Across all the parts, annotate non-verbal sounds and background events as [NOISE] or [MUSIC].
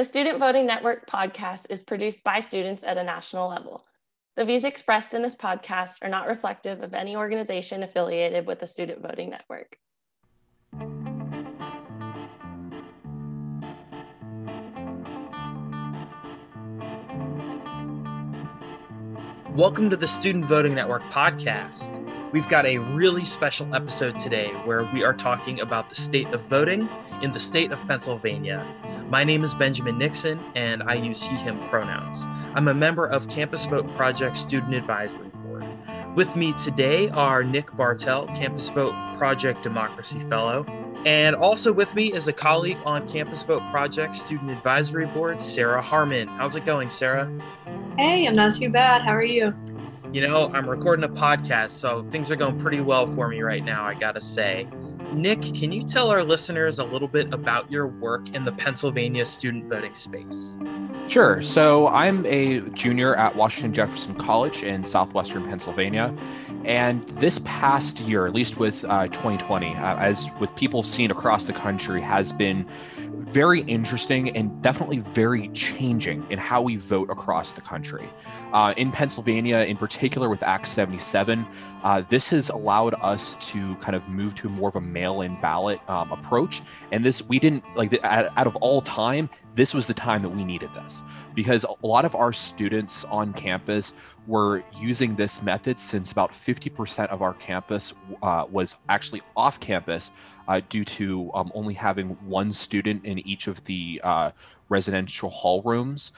The Student Voting Network podcast is produced by students at a national level. The views expressed in this podcast are not reflective of any organization affiliated with the Student Voting Network. Welcome to the Student Voting Network podcast. We've got a really special episode today where we are talking about the state of voting in the state of Pennsylvania. My name is Benjamin Nixon, and I use he, him pronouns. I'm a member of Campus Vote Project Student Advisory Board. With me today are Nick Bartel, Campus Vote Project Democracy Fellow, and also with me is a colleague on Campus Vote Project Student Advisory Board, Sarah Harmon. How's it going, Sarah? Hey, I'm not too bad. How are you? You know, I'm recording a podcast, so things are going pretty well for me right now, I gotta say. Nick, can you tell our listeners a little bit about your work in the Pennsylvania student voting space? Sure. So I'm a junior at Washington Jefferson College in southwestern Pennsylvania. And this past year, at least with uh, 2020, uh, as with people seen across the country, has been very interesting and definitely very changing in how we vote across the country. Uh, in Pennsylvania, in particular with Act 77, uh, this has allowed us to kind of move to more of a mail-in ballot um, approach. And this, we didn't like out, of all time, this was the time that we needed this because a lot of our students on campus were using this method since about 50% of our campus uh, was actually off campus uh, due to um, only having one student in each of the uh, residential hall rooms.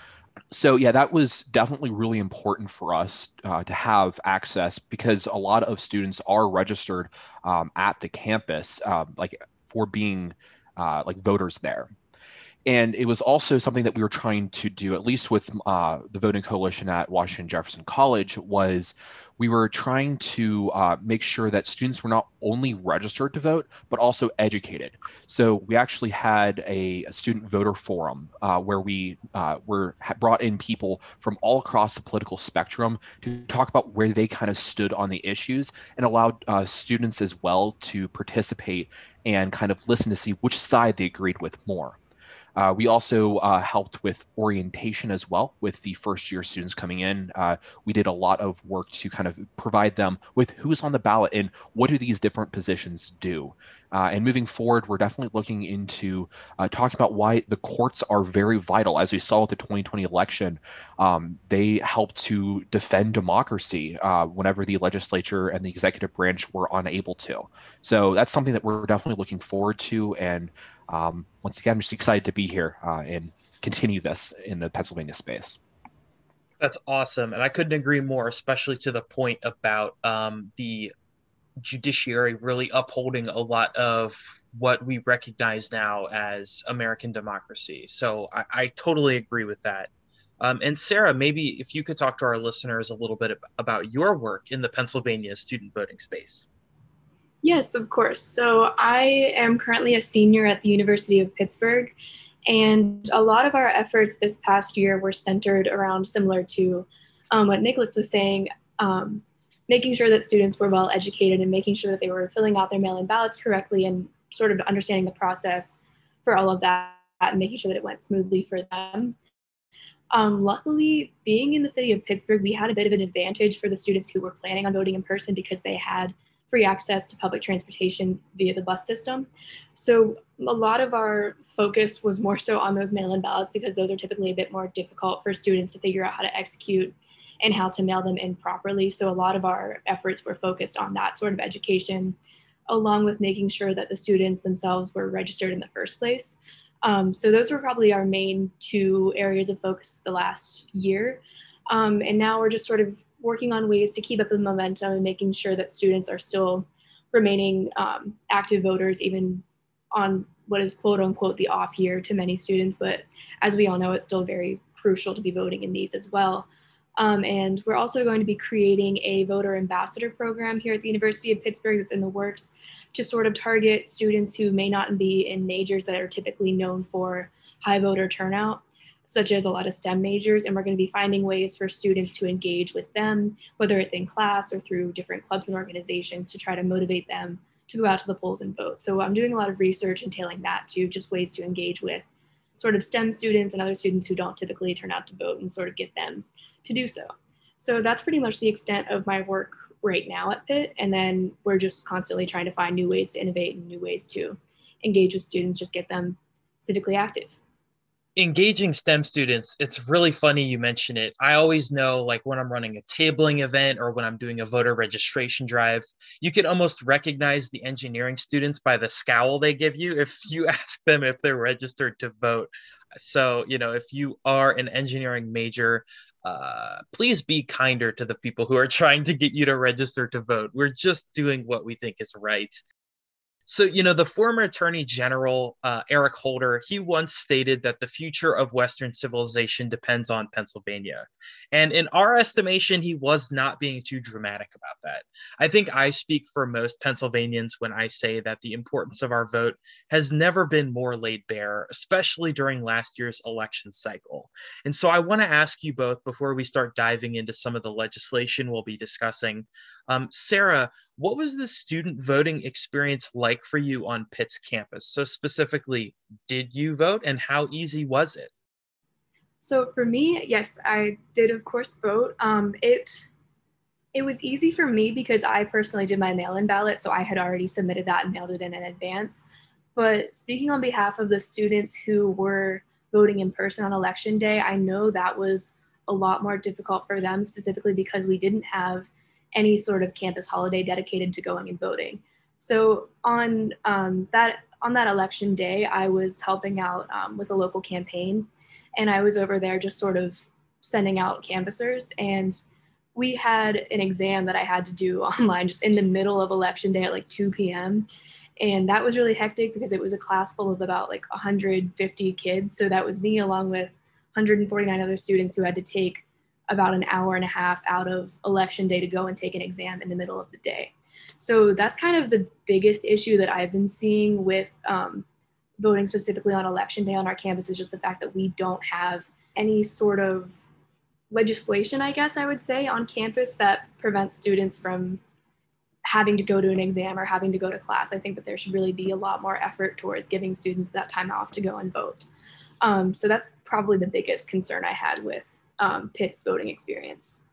So yeah, that was definitely really important for us uh, to have access because a lot of students are registered um, at the campus, um, like for being uh, like voters there and it was also something that we were trying to do at least with uh, the voting coalition at washington jefferson college was we were trying to uh, make sure that students were not only registered to vote but also educated. So we actually had a, a student voter forum uh, where we uh, were brought in people from all across the political spectrum to talk about where they kind of stood on the issues and allowed uh, students as well to participate and kind of listen to see which side they agreed with more uh, we also uh, helped with orientation as well with the first year students coming in. Uh, we did a lot of work to kind of provide them with who's on the ballot and what do these different positions do. Uh, and moving forward, we're definitely looking into uh, talking about why the courts are very vital. As we saw with the 2020 election, um, they help to defend democracy uh, whenever the legislature and the executive branch were unable to. So that's something that we're definitely looking forward to. And um, once again, I'm just excited to be here uh, and continue this in the Pennsylvania space. That's awesome. And I couldn't agree more, especially to the point about um, the judiciary really upholding a lot of what we recognize now as American democracy. So I, I totally agree with that. Um, and Sarah, maybe if you could talk to our listeners a little bit about your work in the Pennsylvania student voting space. Yes, of course. So I am currently a senior at the University of Pittsburgh, and a lot of our efforts this past year were centered around similar to um, what Nicholas was saying, um, making sure that students were well educated and making sure that they were filling out their mail-in ballots correctly and sort of understanding the process for all of that and making sure that it went smoothly for them. Um, luckily, being in the city of Pittsburgh, we had a bit of an advantage for the students who were planning on voting in person because they had free access to public transportation via the bus system. So a lot of our focus was more so on those mail-in ballots because those are typically a bit more difficult for students to figure out how to execute and how to mail them in properly. So a lot of our efforts were focused on that sort of education, along with making sure that the students themselves were registered in the first place. Um, so those were probably our main two areas of focus the last year. Um, and now we're just sort of working on ways to keep up the momentum and making sure that students are still remaining um, active voters even on what is quote unquote the off year to many students. But as we all know, it's still very crucial to be voting in these as well. Um, and we're also going to be creating a voter ambassador program here at the University of Pittsburgh that's in the works to sort of target students who may not be in majors that are typically known for high voter turnout such as a lot of STEM majors, and we're going to be finding ways for students to engage with them, whether it's in class or through different clubs and organizations to try to motivate them to go out to the polls and vote. So I'm doing a lot of research entailing that to just ways to engage with sort of STEM students and other students who don't typically turn out to vote and sort of get them to do so. So that's pretty much the extent of my work right now at Pitt. And then we're just constantly trying to find new ways to innovate and new ways to engage with students, just get them civically active engaging STEM students, it's really funny you mention it. I always know, like, when I'm running a tabling event or when I'm doing a voter registration drive, you can almost recognize the engineering students by the scowl they give you if [LAUGHS] you ask them if they're registered to vote. So, you know, if you are an engineering major, uh, please be kinder to the people who are [LAUGHS] trying to get you to register to vote. We're just doing what we think is right. So, you know, the former Attorney General, uh, Eric Holder, he once stated that the future of Western civilization depends on Pennsylvania. And in our estimation, he was not being too dramatic about that. I think I speak for most Pennsylvanians when I say that the importance of our vote has never been more laid bare, especially during last year's election cycle. And so I want to ask you both before we start diving into some of the legislation we'll be discussing. Um, Sarah, what was the student voting experience like for you on Pitt's campus? So, specifically, did you vote and how easy was it? So, for me, yes, I did, of course, vote. Um, it it was easy for me because I personally did my mail in ballot, so I had already submitted that and mailed it in in advance. But speaking on behalf of the students who were voting in person on election day, I know that was a lot more difficult for them, specifically because we didn't have any sort of campus holiday dedicated to going and voting. So on um, that on that election day, I was helping out um, with a local campaign, and I was over there just sort of sending out canvassers. And we had an exam that I had to do [LAUGHS] online just in the middle of election day at like 2 p.m. And that was really hectic because it was a class full of about like 150 kids. So that was me along with 149 other students who had to take about an hour and a half out of election day to go and take an exam in the middle of the day. So that's kind of the biggest issue that I've been seeing with um, voting specifically on election day on our campus is just the fact that we don't have any sort of legislation, I guess I would say, on campus that prevents students from having to go to an exam or having to go to class. I think that there should really be a lot more effort towards giving students that time off to go and vote. Um, so that's probably the biggest concern I had with um, Pitt's voting experience.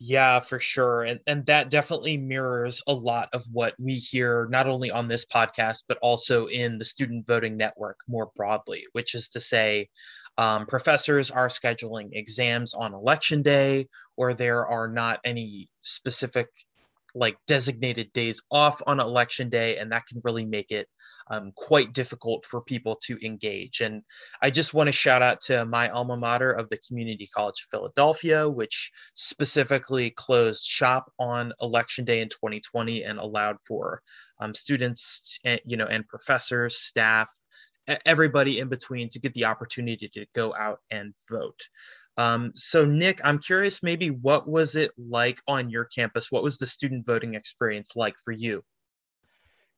Yeah, for sure. And, and that definitely mirrors a lot of what we hear, not only on this podcast, but also in the student voting network more broadly, which is to say, um, professors are scheduling exams on election day, or there are not any specific like designated days off on election day, and that can really make it um, quite difficult for people to engage. And I just want to shout out to my alma mater of the Community College of Philadelphia, which specifically closed shop on election day in 2020 and allowed for um, students, and, you know, and professors, staff, everybody in between to get the opportunity to go out and vote. Um, so Nick, I'm curious maybe what was it like on your campus? What was the student voting experience like for you?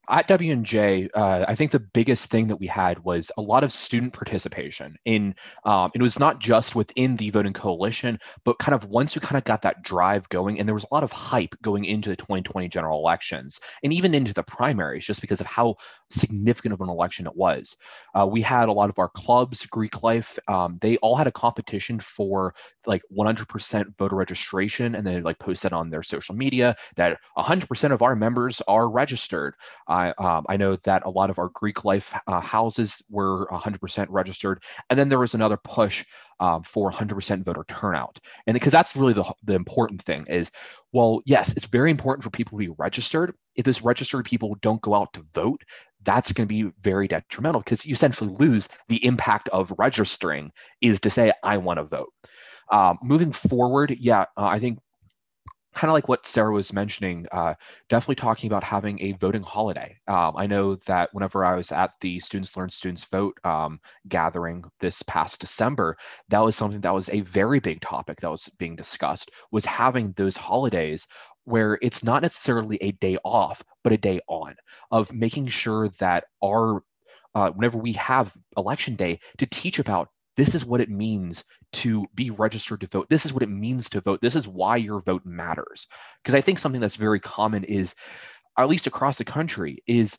At W&J, uh, I think the biggest thing that we had was a lot of student participation. In um, it was not just within the voting coalition, but kind of once we kind of got that drive going, and there was a lot of hype going into the 2020 general elections, and even into the primaries, just because of how significant of an election it was. Uh, we had a lot of our clubs, Greek Life, um, they all had a competition for like 100% voter registration, and they like posted on their social media that 100% of our members are registered. I, um, I know that a lot of our Greek life uh, houses were 100% registered. And then there was another push um, for 100% voter turnout. And because that's really the, the important thing is, well, yes, it's very important for people to be registered. If those registered people don't go out to vote, that's going to be very detrimental because you essentially lose the impact of registering is to say, I want to vote. Um, moving forward, yeah, uh, I think kind of like what Sarah was mentioning, uh, definitely talking about having a voting holiday. Um, I know that whenever I was at the Students Learn, Students Vote um, gathering this past December, that was something that was a very big topic that was being discussed, was having those holidays where it's not necessarily a day off, but a day on, of making sure that our uh, whenever we have election day to teach about this is what it means to be registered to vote. This is what it means to vote. This is why your vote matters. Because I think something that's very common is, at least across the country, is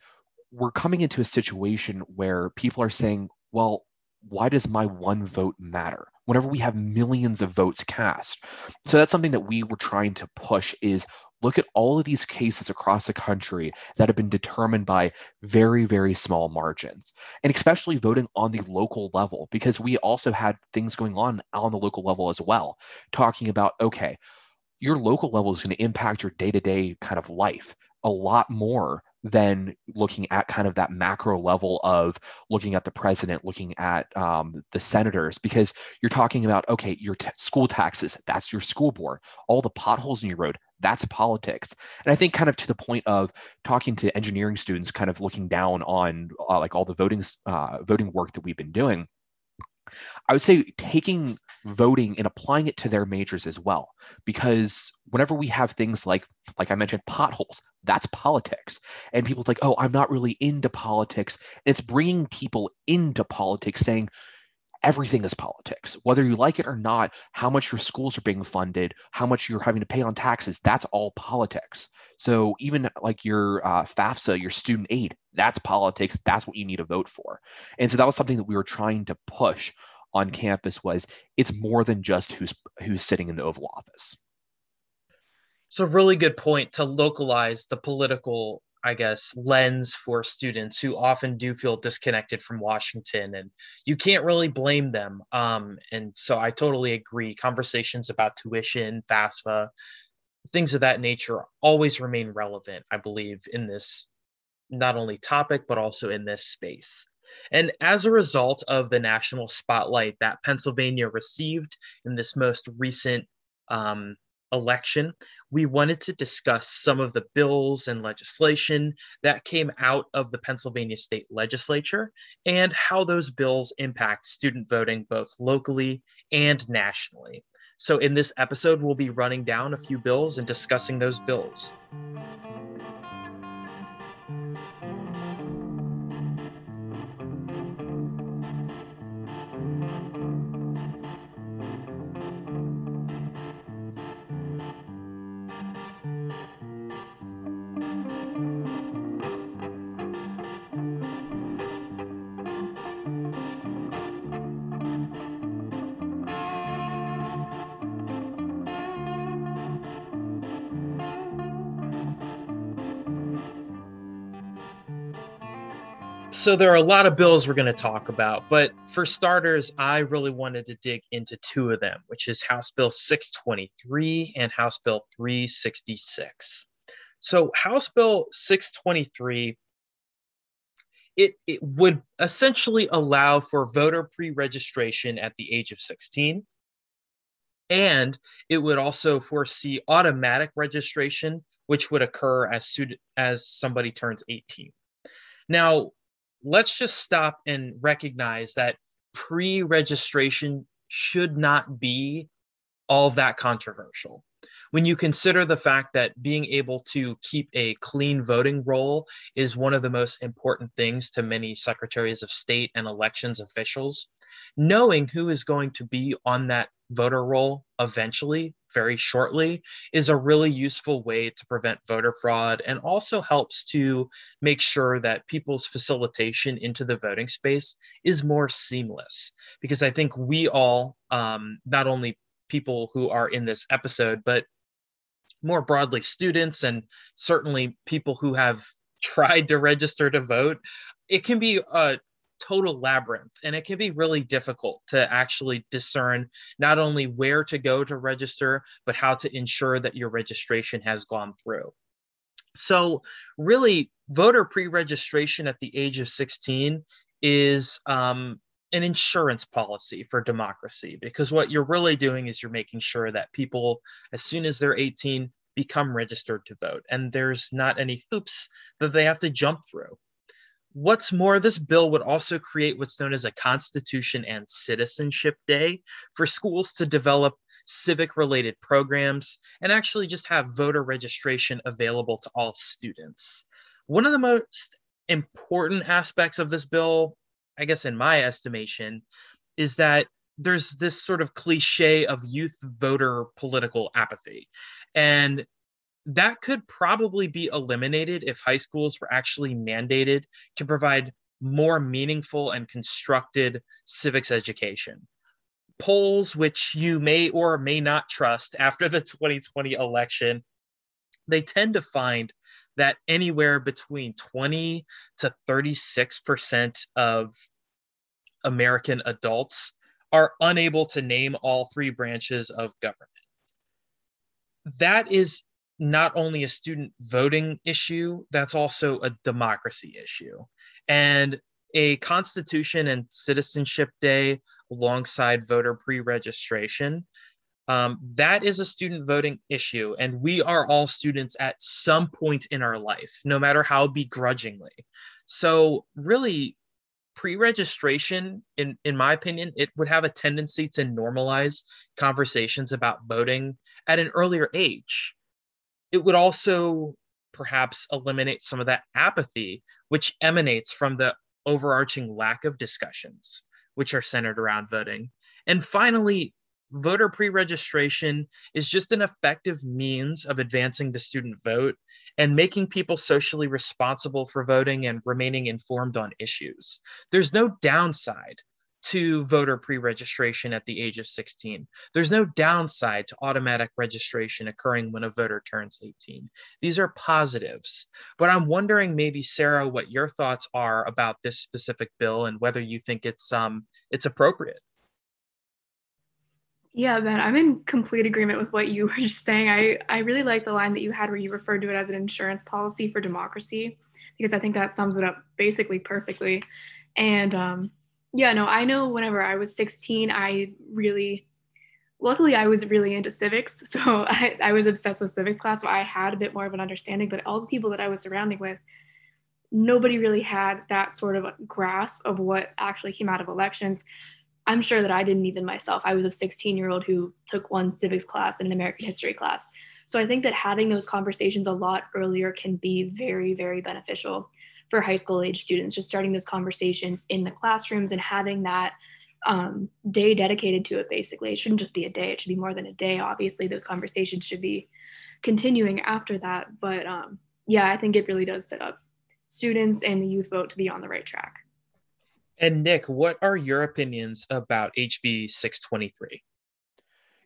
we're coming into a situation where people are saying, well, why does my one vote matter whenever we have millions of votes cast. So that's something that we were trying to push is look at all of these cases across the country that have been determined by very very small margins and especially voting on the local level because we also had things going on on the local level as well talking about okay your local level is going to impact your day-to-day kind of life a lot more than looking at kind of that macro level of looking at the president, looking at um, the senators, because you're talking about, okay, your t- school taxes, that's your school board, all the potholes in your road, that's politics. And I think kind of to the point of talking to engineering students, kind of looking down on uh, like all the voting uh, voting work that we've been doing. I would say taking voting and applying it to their majors as well. Because whenever we have things like like i mentioned potholes that's politics. And people like oh i'm not really into politics. And it's bringing people into politics saying everything is politics. Whether you like it or not how much your schools are being funded how much you're having to pay on taxes that's all politics. So even like your uh, fafsa your student aid that's politics. That's what you need to vote for. And so that was something that we were trying to push on campus was it's more than just who's who's sitting in the Oval Office. It's a really good point to localize the political, I guess, lens for students who often do feel disconnected from Washington, and you can't really blame them. Um, and so I totally agree. Conversations about tuition, FAFSA, things of that nature always remain relevant, I believe, in this not only topic but also in this space. And as a result of the national spotlight that Pennsylvania received in this most recent um, election, we wanted to discuss some of the bills and legislation that came out of the Pennsylvania state legislature and how those bills impact student voting both locally and nationally. So, in this episode, we'll be running down a few bills and discussing those bills. So there are a lot of bills we're going to talk about, but for starters, I really wanted to dig into two of them, which is House Bill 623 and House Bill 366. So House Bill 623 it, it would essentially allow for voter pre-registration at the age of 16 and it would also foresee automatic registration which would occur as soon as somebody turns 18 now let's just stop and recognize that pre registration should not be all that controversial. When you consider the fact that being able to keep a clean voting roll is one of the most important things to many secretaries of state and elections officials, knowing who is going to be on that voter roll eventually, very shortly, is a really useful way to prevent voter fraud and also helps to make sure that people's facilitation into the voting space is more seamless. Because I think we all, um, not only people who are in this episode, but more broadly, students and certainly people who have [LAUGHS] tried to register to vote, it can be a total labyrinth and it can be really difficult to actually discern not only where to go to register but how to ensure that your registration has gone through. So really voter pre-registration at the age of 16 is um, an insurance policy for democracy because what you're really doing is you're making sure that people as soon as they're 18 become registered to vote and there's not any hoops that they have to jump through What's more, this bill would also create what's known as a Constitution and Citizenship Day for schools to develop civic related programs and actually just have voter registration available to all students. One of the most important aspects of this bill, I guess, in my estimation, is that there's this sort of cliche of youth voter political apathy. And that could probably be eliminated if high schools were actually mandated to provide more meaningful and constructed civics education. Polls, which you may or may not trust after the [LAUGHS] 2020 election, they tend to find that anywhere between 20 to 36% of American adults are unable to name all three branches of government. That is not only a student voting issue, that's also a democracy issue. And a Constitution and Citizenship Day alongside voter pre registration, um, that is a student voting issue. And we are all students at some point in our life, no matter how begrudgingly. So, really, pre-registration in in my opinion it would have a tendency to normalize conversations about voting at an earlier age it would also perhaps eliminate some of that apathy which emanates from the overarching lack of discussions which are centered around voting and finally voter pre-registration is just an effective means of advancing the student vote and making people socially responsible for voting and remaining informed on issues. There's no downside to voter pre-registration at the age of 16. There's no downside to automatic registration occurring when a voter turns 18. These are positives. But I'm wondering maybe Sarah what your thoughts are about this specific bill and whether you think it's um it's appropriate. Yeah, Ben, I'm in complete agreement with what you were just saying. I, I really like the line that you had where you referred to it as an insurance policy for democracy, because I think that sums it up basically perfectly. And um, yeah, no, I know whenever I was 16, I really, luckily, I was really into civics. [LAUGHS] So I, I was obsessed with civics class. So I had a bit more of an understanding, but all the people that I was surrounding with, nobody really had that sort of grasp of what actually came out of elections. I'm sure that I didn't even myself. I was a 16 year old who took one civics class and an American history class. So I think that having those conversations a lot earlier can be very, very beneficial for high school age students, just starting those conversations in the classrooms and having that um, day dedicated to it, basically. It shouldn't just be a day, it should be more than a day. Obviously, those conversations should be continuing after that. But um, yeah, I think it really does set up students and the youth vote to be on the right track. And Nick, what are your opinions about HB 623?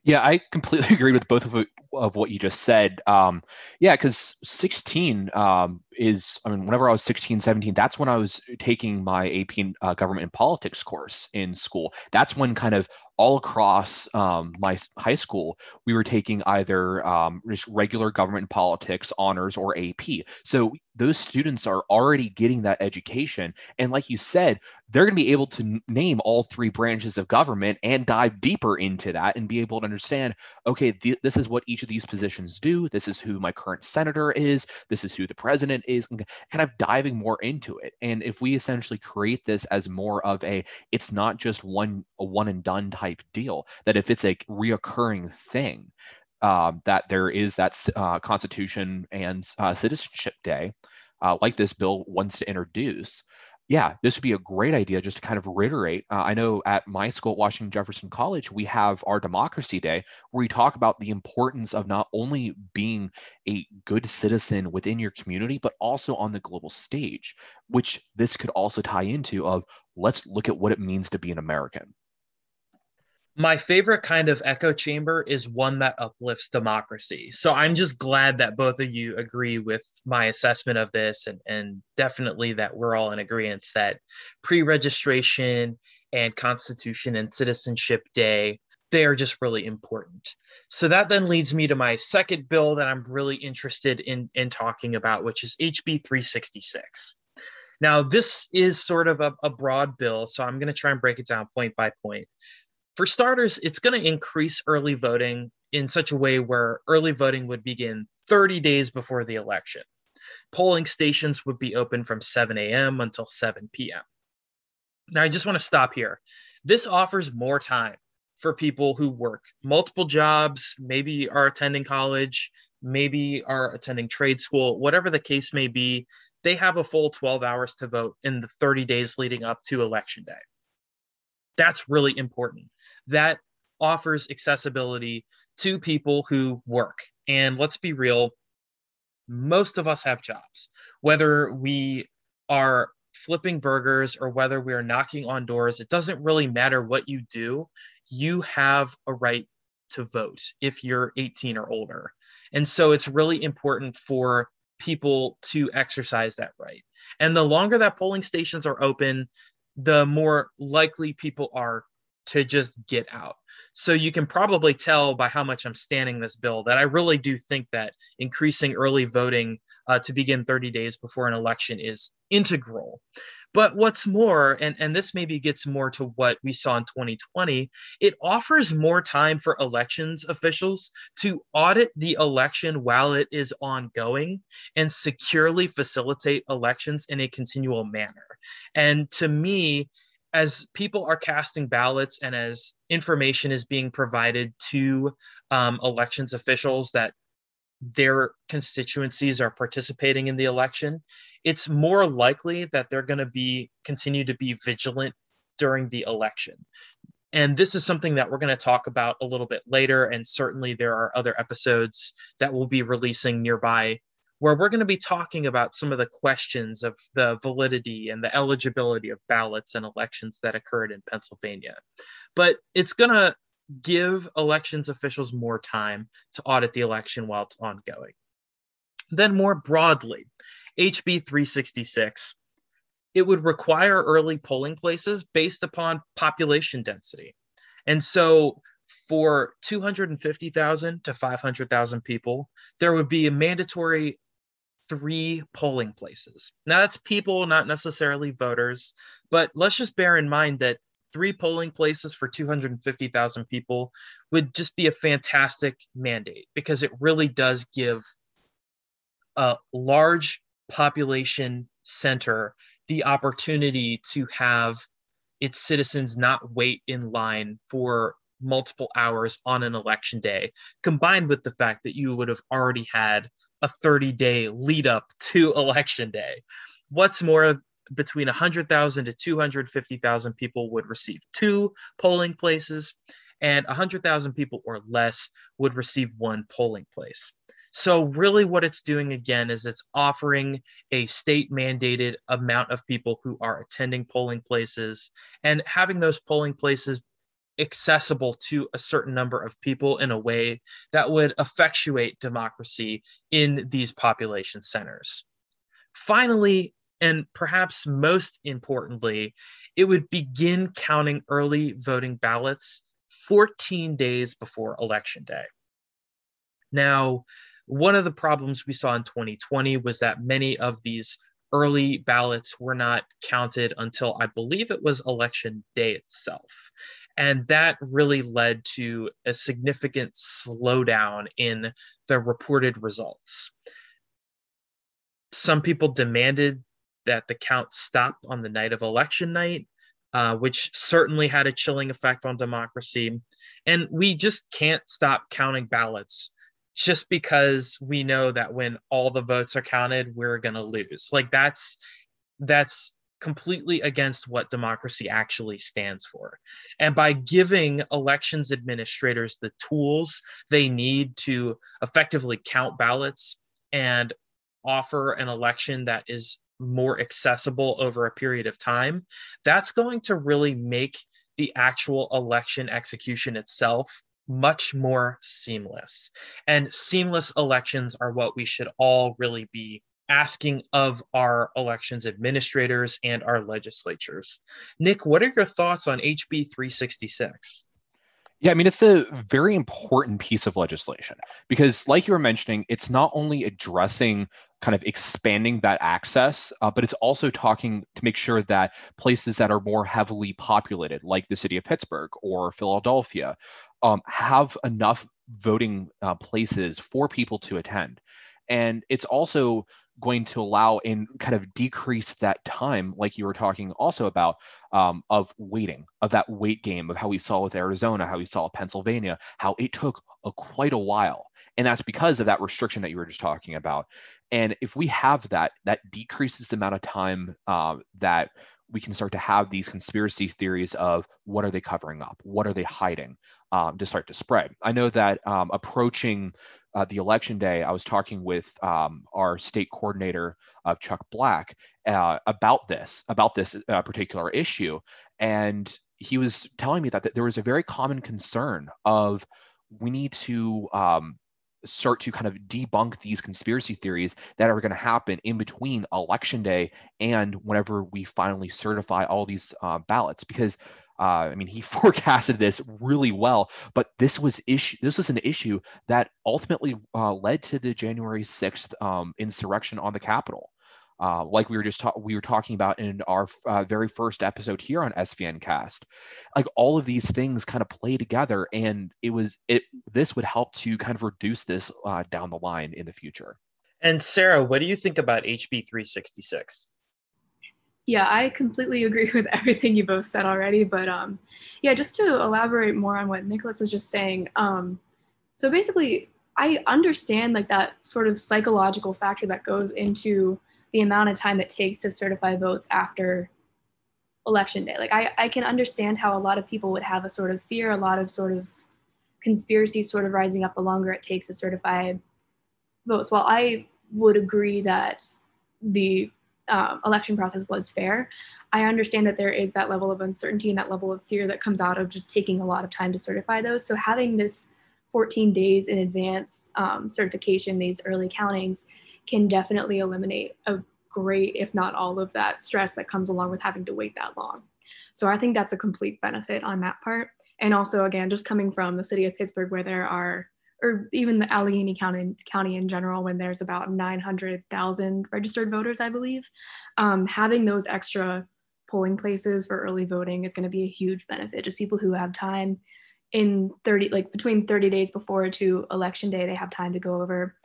Yeah, I completely [LAUGHS] agree with both of, of what you just said. Um, yeah, because 16 um, is, I mean, whenever I was 16, 17, that's when I was taking my AP uh, government and politics course in school. That's when kind of all across um, my high school, we were taking either um, just regular government politics honors or AP. So those students are already getting that education. And like you said, they're going to be able to name all three branches of government and dive deeper into that and be able to understand okay, th- this is what each of these positions do. This is who my current senator is. This is who the president is, kind of diving more into it. And if we essentially create this as more of a, it's not just one, a one and done type deal, that if it's a reoccurring thing, um, that there is that uh, Constitution and uh, Citizenship Day, uh, like this bill wants to introduce, yeah, this would be a great idea just to kind of reiterate. Uh, I know at my school at Washington Jefferson College, we have our Democracy Day where we talk about the importance of not only being a good citizen within your community, but also on the global stage, which this could also tie into of let's look at what it means to be an American. My favorite kind of echo chamber is one that uplifts democracy. So I'm just glad that both of you agree with my assessment of this and, and definitely that we're all in agreement that pre-registration and Constitution and Citizenship Day, they are just really important. So that then leads me to my second bill that I'm really interested in, in talking about, which is HB 366. Now, this is sort of a, a broad bill, so I'm going to try and break it down point by point for starters, it's going to increase early voting in such a way where early voting would begin 30 days before the election. Polling stations would be open from 7 a.m. until 7 p.m. Now, I just want to stop here. This offers more time for people who work multiple jobs, maybe are attending college, maybe are attending trade school, whatever the case may be. They have a full 12 hours to vote in the 30 days leading up to election day. That's really important. That offers accessibility to people who work. And let's be real, most of us have jobs, whether we are flipping burgers or whether we are knocking on doors, it doesn't really matter what you do. You have a right to vote if you're 18 or older. And so it's really important for people to exercise that right. And the longer that polling stations are open, the more likely people are to just get out. So you can probably tell by how much I'm standing this bill that I really do think that increasing early voting uh, to begin 30 days before an election is integral. But what's more, and, and this maybe gets more to what we saw in 2020, it offers more time for elections officials to audit the election while it is ongoing and securely facilitate elections in a continual manner. And to me, as people are casting ballots and as information is being provided to um, elections officials that their constituencies are participating in the election, it's more likely that they're going to be continue to be vigilant during the election. And this is something that we're going to talk about a little bit later. And certainly there are other episodes that we'll be releasing nearby where we're going to be talking about some of the questions of the validity and the eligibility of ballots and elections that occurred in Pennsylvania. But it's going to give elections officials more time to audit the election while it's ongoing. Then, more broadly, HB 366, it would require early polling places based upon population density. And so, for 250,000 to 500,000 people, there would be a mandatory three polling places. Now, that's people, not necessarily voters, but let's just bear in mind that three polling places for 250,000 people would just be a fantastic mandate because it really does give a large population center the opportunity to have its citizens not wait in line for multiple hours on an election day, combined with the fact that you would have already had a 30 day lead up to [LAUGHS] election day. What's more, between 100,000 to 250,000 people would receive two polling places, and 100,000 people or less would receive one polling place. So, really, what it's doing again is it's offering a state mandated amount of people who are attending polling places and having those polling places accessible to a certain number of people in a way that would effectuate democracy in these population centers. Finally, and perhaps most importantly, it would begin counting early voting ballots 14 days before Election Day. Now, one of the problems we saw in 2020 was that many of these early ballots were not counted until I believe it was election day itself. And that really led to a significant slowdown in the reported results. Some people demanded that the count stop on the night of election night, uh, which certainly had a chilling effect on democracy. And we just can't stop counting ballots just because we know that when all the votes are counted, we're going to lose. Like that's that's completely against what democracy actually stands for. And by giving elections administrators the tools they need to effectively count ballots and offer an election that is more accessible over a period of time, that's going to really make the actual election execution itself much more seamless. And seamless elections are what we should all really be asking of our elections administrators and our legislatures. Nick, what are your thoughts on HB 366? Yeah, I mean, it's a very important piece of legislation because, like you were mentioning, it's not only addressing kind of expanding that access, uh, but it's also talking to make sure that places that are more heavily populated, like the city of Pittsburgh or Philadelphia, um, have enough voting uh, places for people to attend. And it's also going to allow and kind of decrease that time, like you were talking also about, um, of waiting, of that wait game, of how we saw with Arizona, how we saw Pennsylvania, how it took a, quite a while. And that's because of that restriction that you were just talking about. And if we have that, that decreases the amount of time uh, that we can start to have these conspiracy theories of what are they covering up? What are they hiding um, to start to spread? I know that um, approaching uh, the election day, I was talking with um, our state coordinator of Chuck Black uh, about this, about this uh, particular issue. And he was telling me that, that there was a very common concern of we need to um, start to kind of debunk these conspiracy theories that are going to happen in between election day and whenever we finally certify all these uh, ballots because uh, I mean, he [LAUGHS] forecasted this really well, but this was issue. This was an issue that ultimately uh, led to the January sixth um, insurrection on the Capitol uh, like we were just ta- we were talking about in our uh, very first episode here on SVN Cast. Like all of these things kind of play together, and it was it. This would help to kind of reduce this uh, down the line in the future. And Sarah, what do you think about HB 366? Yeah, I completely agree [LAUGHS] with everything you both said already. But um, yeah, just to elaborate more on what Nicholas was just saying. Um, so basically, I understand like that sort of psychological factor that goes into the amount of time it takes to certify votes after election day. Like I, I can understand how a lot of people would have a sort of fear, a lot of sort of conspiracy sort of rising up the longer it takes to certify votes. While I would agree that the um, election process was fair, I understand that there is that level of uncertainty and that level of fear that comes out of just taking a lot of time to certify those. So having this 14 days in advance um, certification, these early countings, can definitely eliminate a great, if not all of that stress that comes along with having to wait that long. So I think that's a complete benefit on that part. And also, again, just coming from the city of Pittsburgh, where there are, or even the Allegheny County, County in general, when there's about 900,000 registered voters, I believe, um, having those extra polling places for early voting is going to be a huge benefit. Just people who have time in 30, like between 30 days before to election day, they have time to go over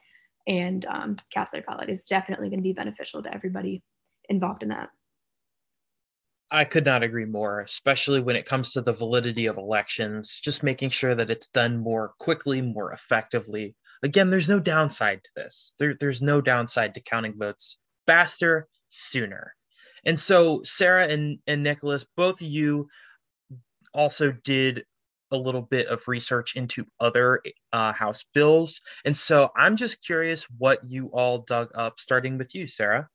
and um, cast their ballot is definitely going to be beneficial to everybody involved in that. I could not agree more, especially when it comes to the validity of elections, just making sure that it's done more quickly, more effectively. Again, there's no downside to this. There, there's no downside to counting votes faster, sooner. And so, Sarah and, and Nicholas, both of you also did a little bit of research into other uh, House bills. And so I'm just curious what you all dug up, starting with you, Sarah.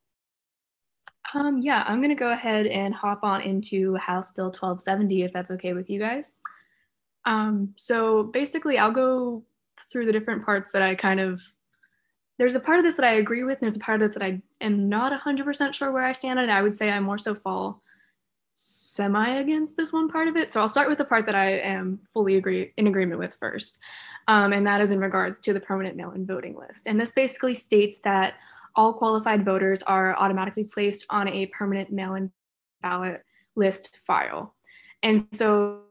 Um, yeah, I'm going to go ahead and hop on into House Bill 1270 if that's okay with you guys. Um, so basically, I'll go through the different parts that I kind of. There's a part of this that I agree with, and there's a part of this that I am not 100% sure where I stand on. I would say I more so fall semi against this one part of it. So I'll start with the part that I am fully agree in agreement with first, um, and that is in regards to the permanent mail-in voting list. And this basically states that all qualified voters are automatically placed on a permanent mail-in ballot list file. And so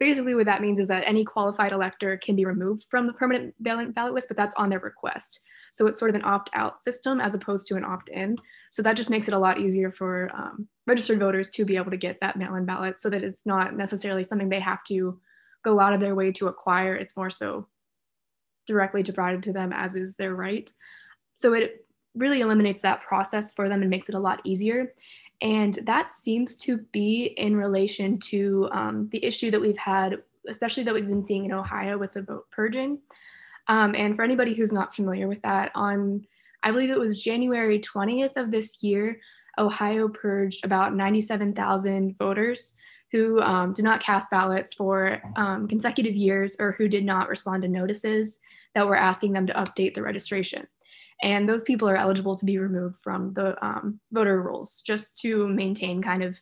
basically what that means is that any qualified elector can be removed from the permanent ballot list, but that's on their request. So it's sort of an opt-out system as opposed to an opt-in. So that just makes it a lot easier for um, registered voters to be able to get that mail-in ballot so that it's not necessarily something they have to go out of their way to acquire. It's more so directly provided to them as is their right. So it really eliminates that process for them and makes it a lot easier. And that seems to be in relation to um, the issue that we've had, especially that we've been seeing in Ohio with the vote purging. Um, and for anybody who's not familiar with that, on I believe it was January 20th of this year, Ohio purged about 97,000 voters who um, did not cast ballots for um, consecutive years or who did not respond to notices that were asking them to update the registration. And those people are eligible to be removed from the um, voter rolls just to maintain kind of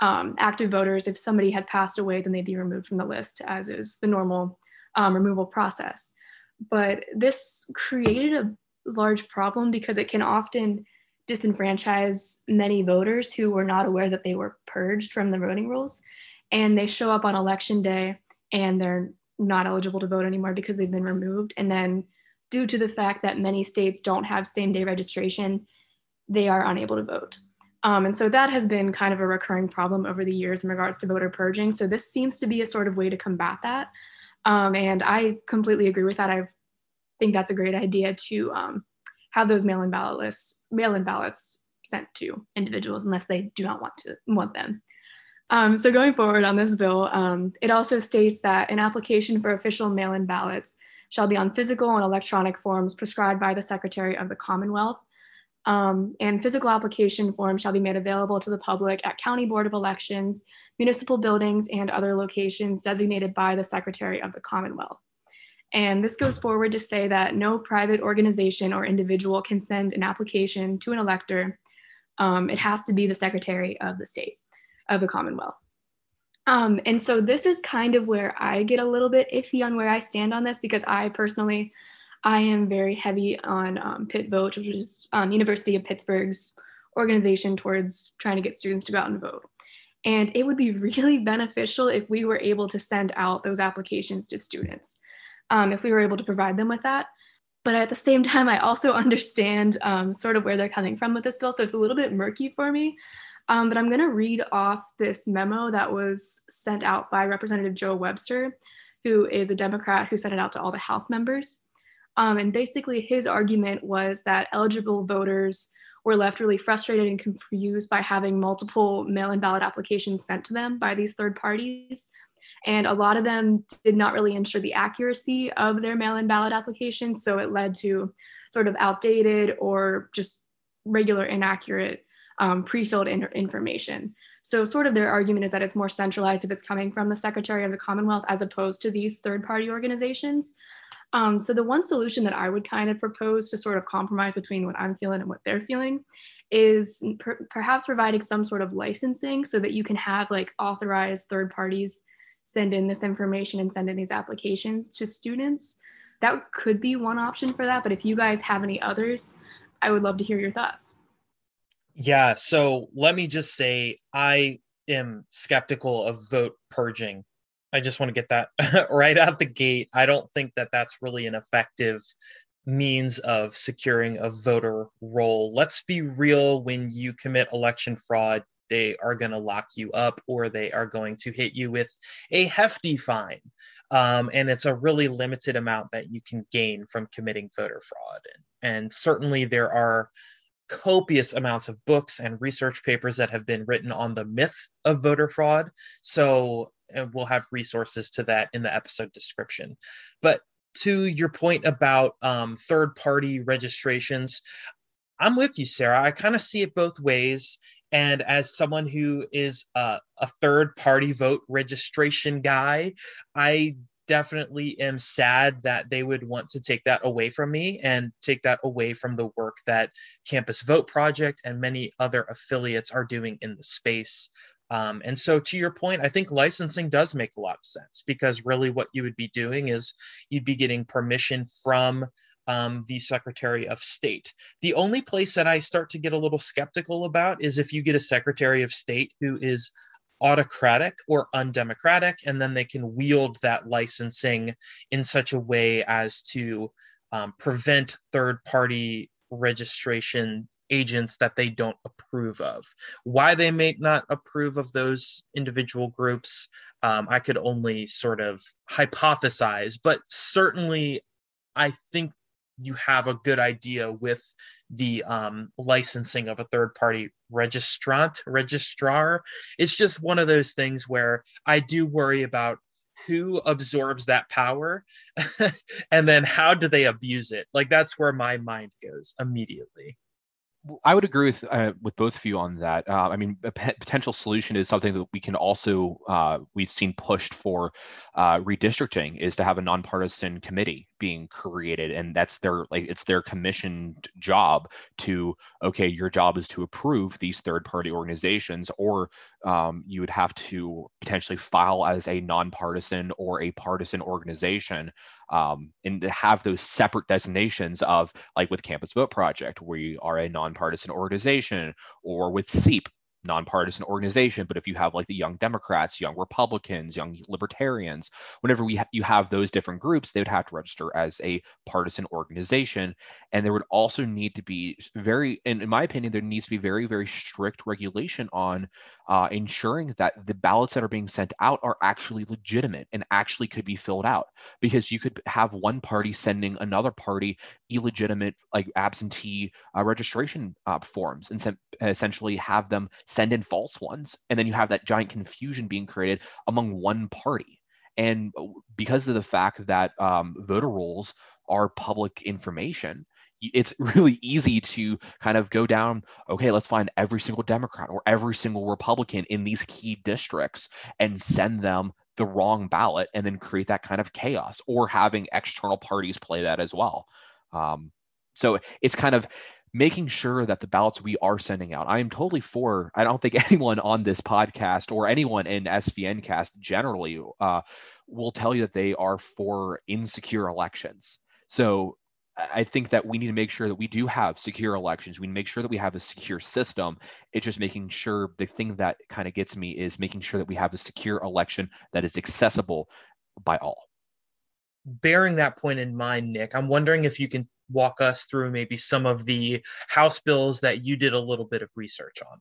um, active voters. If somebody has passed away, then they'd be removed from the list, as is the normal um, removal process. But this created a large problem because it can often disenfranchise many voters who were not aware that they were purged from the voting rolls. And they show up on election day and they're not eligible to vote anymore because they've been removed. And then, due to the fact that many states don't have same day registration, they are unable to vote. Um, and so that has been kind of a recurring problem over the years in regards to voter purging. So this seems to be a sort of way to combat that. Um, and I completely agree with that. I think that's a great idea to um, have those mail-in ballot lists, mail-in ballots sent to individuals unless they do not want to want them. Um, so going forward on this bill, um, it also states that an application for official mail-in ballots shall be on physical and electronic forms prescribed by the Secretary of the Commonwealth. Um, and physical application forms shall be made available to the public at County Board of Elections, municipal buildings, and other locations designated by the Secretary of the Commonwealth. And this goes forward to say that no private organization or individual can send an application to an elector. Um, it has to be the Secretary of the state of the Commonwealth. Um, and so this is kind of where I get a little bit iffy on where I stand on this because I personally, I am very heavy on um, Pitt Vote, which is um, University of Pittsburgh's organization towards trying to get students to go out and vote. And it would be [LAUGHS] really beneficial if we were able to send out those applications to students, um, if we were able to provide them with that. But at the same time, I also [LAUGHS] understand um, sort of where they're coming from with this bill. So it's a little bit murky for me. Um, but I'm going to read off this memo that was sent out by Representative Joe Webster, who is a Democrat who sent it out to all the House members. Um, and basically, his argument was that eligible voters were left really frustrated and confused by having multiple mail in ballot applications sent to them by these third parties. And a lot of them did not really ensure the accuracy of their mail in ballot applications. So it led to sort of outdated or just regular inaccurate um, pre-filled in- information. So sort of their argument is that it's more centralized if it's coming from the Secretary of the Commonwealth as opposed to these third-party organizations. Um, so the one solution that I would kind of propose to sort of compromise between what I'm feeling and what they're feeling is per- perhaps providing some sort of licensing so that you can have like authorized third parties send in this information and send in these applications to students. That could be one option for that, but if you guys have any others, I would love to hear your thoughts. Yeah, so let me just say I am skeptical of vote purging. I just want to get that [LAUGHS] right out the gate. I don't think that that's really an effective means of securing a voter roll. Let's be real when you commit election fraud, they are going to lock you up or they are going to hit you with a hefty fine. Um, and it's a really limited amount that you can gain from committing voter fraud. And, and certainly there are copious amounts of books and research papers that have been written on the myth of voter fraud. So uh, we'll have resources to that in the episode description. But to your point about um, third party registrations, I'm with you, Sarah. I kind of see it both ways. And as someone who is a, a third party vote registration guy, I definitely am sad that they would want to take that away from me and take that away from the work that Campus Vote Project and many other affiliates are doing in the space. Um, and so, to your point, I think licensing does make a lot of sense because really what you would be doing is you'd be getting permission from um, the Secretary of State. The only place that I start to get a little skeptical about is if you get a Secretary of State who is autocratic or undemocratic, and then they can wield that licensing in such a way as to um, prevent third party registration agents that they don't approve of. Why they may not approve of those individual groups, um, I could only sort of hypothesize, but certainly I think you have a good idea with the um, licensing of a third party registrant registrar. It's just one of those things where i do worry about who absorbs that power [LAUGHS] and then how do they abuse it? Like that's where my mind goes immediately. I would agree with uh, with both of you on that. Uh, I mean, a p- potential solution is something that we can also uh, we've seen pushed for uh, redistricting is to have a nonpartisan committee being created, and that's their like it's their commissioned job to okay, your job is to approve these third party organizations, or um, you would have to potentially file as a nonpartisan or a partisan organization um, and have those separate designations of like with Campus Vote Project, we are a nonpartisan organization, or with CEEP, nonpartisan organization but if you have like the young democrats young republicans young libertarians whenever we ha- you have those different groups they would have to register as a partisan organization. And there would also need to be very in, in my opinion there needs to be very very strict regulation on uh, ensuring that the ballots that are being sent out are actually legitimate and actually could be filled out. Because you could have one party sending another party illegitimate like absentee uh, registration uh, forms and sem- essentially have them send in false ones. And then you have that giant confusion being created among one party. And because of the fact that um, voter rolls are public information it's [LAUGHS] really easy to kind of go down okay let's find every single democrat or every single republican in these key districts and send them the wrong ballot and then create that kind of chaos or having external parties play that as well. Um, so it's kind of making sure that the ballots we are sending out i am totally for i don't think [LAUGHS] anyone on this podcast or anyone in svn cast generally uh, will tell you that they are for insecure elections. So I think that we need to make sure that we do have secure elections. We make sure that we have a secure system. It's just making sure the thing that kind of gets me is making sure that we have a secure election that is accessible by all. Bearing that point in mind, Nick, I'm wondering if you can walk us through maybe some of the House bills that you did a little bit of research on.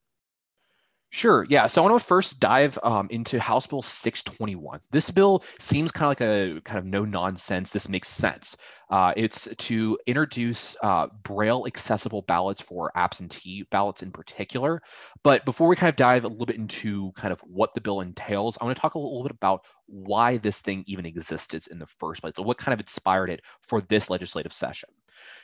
Sure. Yeah. So I want to first dive um, into House Bill 621. This bill seems kind of like a kind of no nonsense. This makes sense. Uh, it's to introduce uh, Braille accessible ballots for absentee ballots in particular. But before we kind of dive a little bit into kind of what the bill entails, I want to talk a little bit about why this thing even existed in the first place. So what kind of inspired it for this legislative session.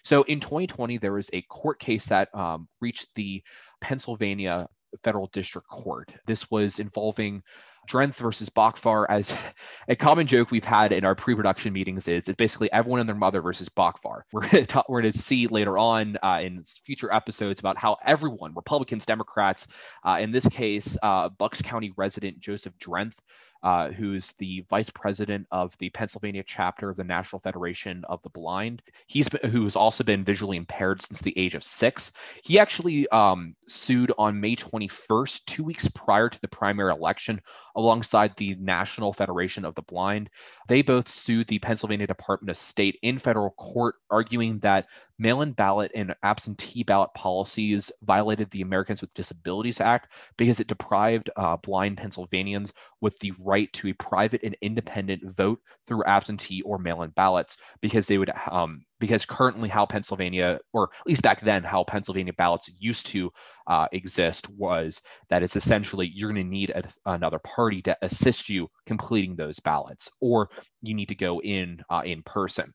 So in 2020, there was a court case that um, reached the Pennsylvania federal district court. This was involving Drenth versus Boockvar as [LAUGHS] a common joke we've had in our pre-production meetings is it's basically everyone and their mother versus Boockvar. [LAUGHS] We're going to, we're going to see later on uh, in future episodes about how everyone, Republicans, Democrats, uh, in this case, uh, Bucks County resident Joseph Drenth, uh, who's the vice president of the Pennsylvania chapter of the National Federation of the Blind. He's who's also been visually impaired since the age of six. He actually um, sued on May 21st, two weeks prior to the primary election, alongside the National Federation of the Blind. They both sued the Pennsylvania Department of State in federal court, arguing that mail-in ballot and absentee ballot policies violated the Americans with Disabilities Act because it deprived uh, blind Pennsylvanians with the right to a private and independent vote through absentee or mail-in ballots because they would um, because currently how Pennsylvania, or at least back then, how Pennsylvania ballots used to uh, exist was that it's essentially you're going to need a, another party to assist you completing those ballots, or you need to go in uh, in person.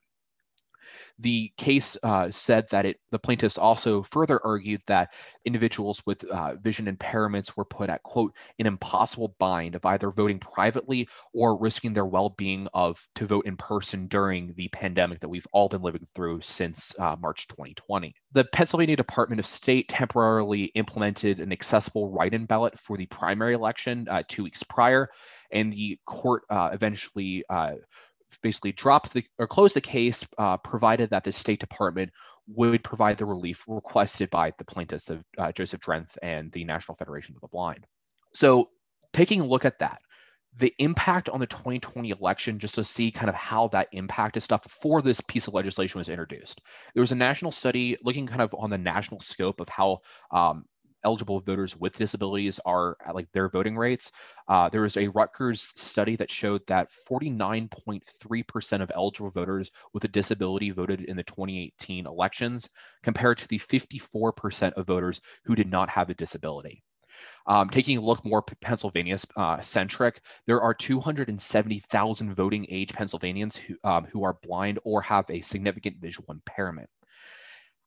The case uh, said that it, the plaintiffs also further argued that individuals with uh, vision impairments were put at, quote, an impossible bind of either voting privately or risking their well being of to vote in person during the pandemic that we've all been living through since uh, March 2020. The Pennsylvania Department of State temporarily implemented an accessible write in ballot for the primary election uh, two weeks prior, and the court uh, eventually uh, basically drop the or close the case, uh, provided that the State Department would provide the relief requested by the plaintiffs of uh, Joseph Drenth and the National Federation of the Blind. So, taking a look at that, the impact on the 2020 election, just to see kind of how that impacted stuff before this piece of legislation was introduced. There was a national study looking kind of on the national scope of how um, eligible voters with disabilities are like their voting rates. Uh, there was a Rutgers study that showed that 49.3% of eligible voters with a disability voted in the 2018 elections, compared to the 54% of voters who did not have a disability. Um, taking a look more Pennsylvania uh, centric, there are 270,000 voting age Pennsylvanians who, um, who are blind or have a significant visual impairment.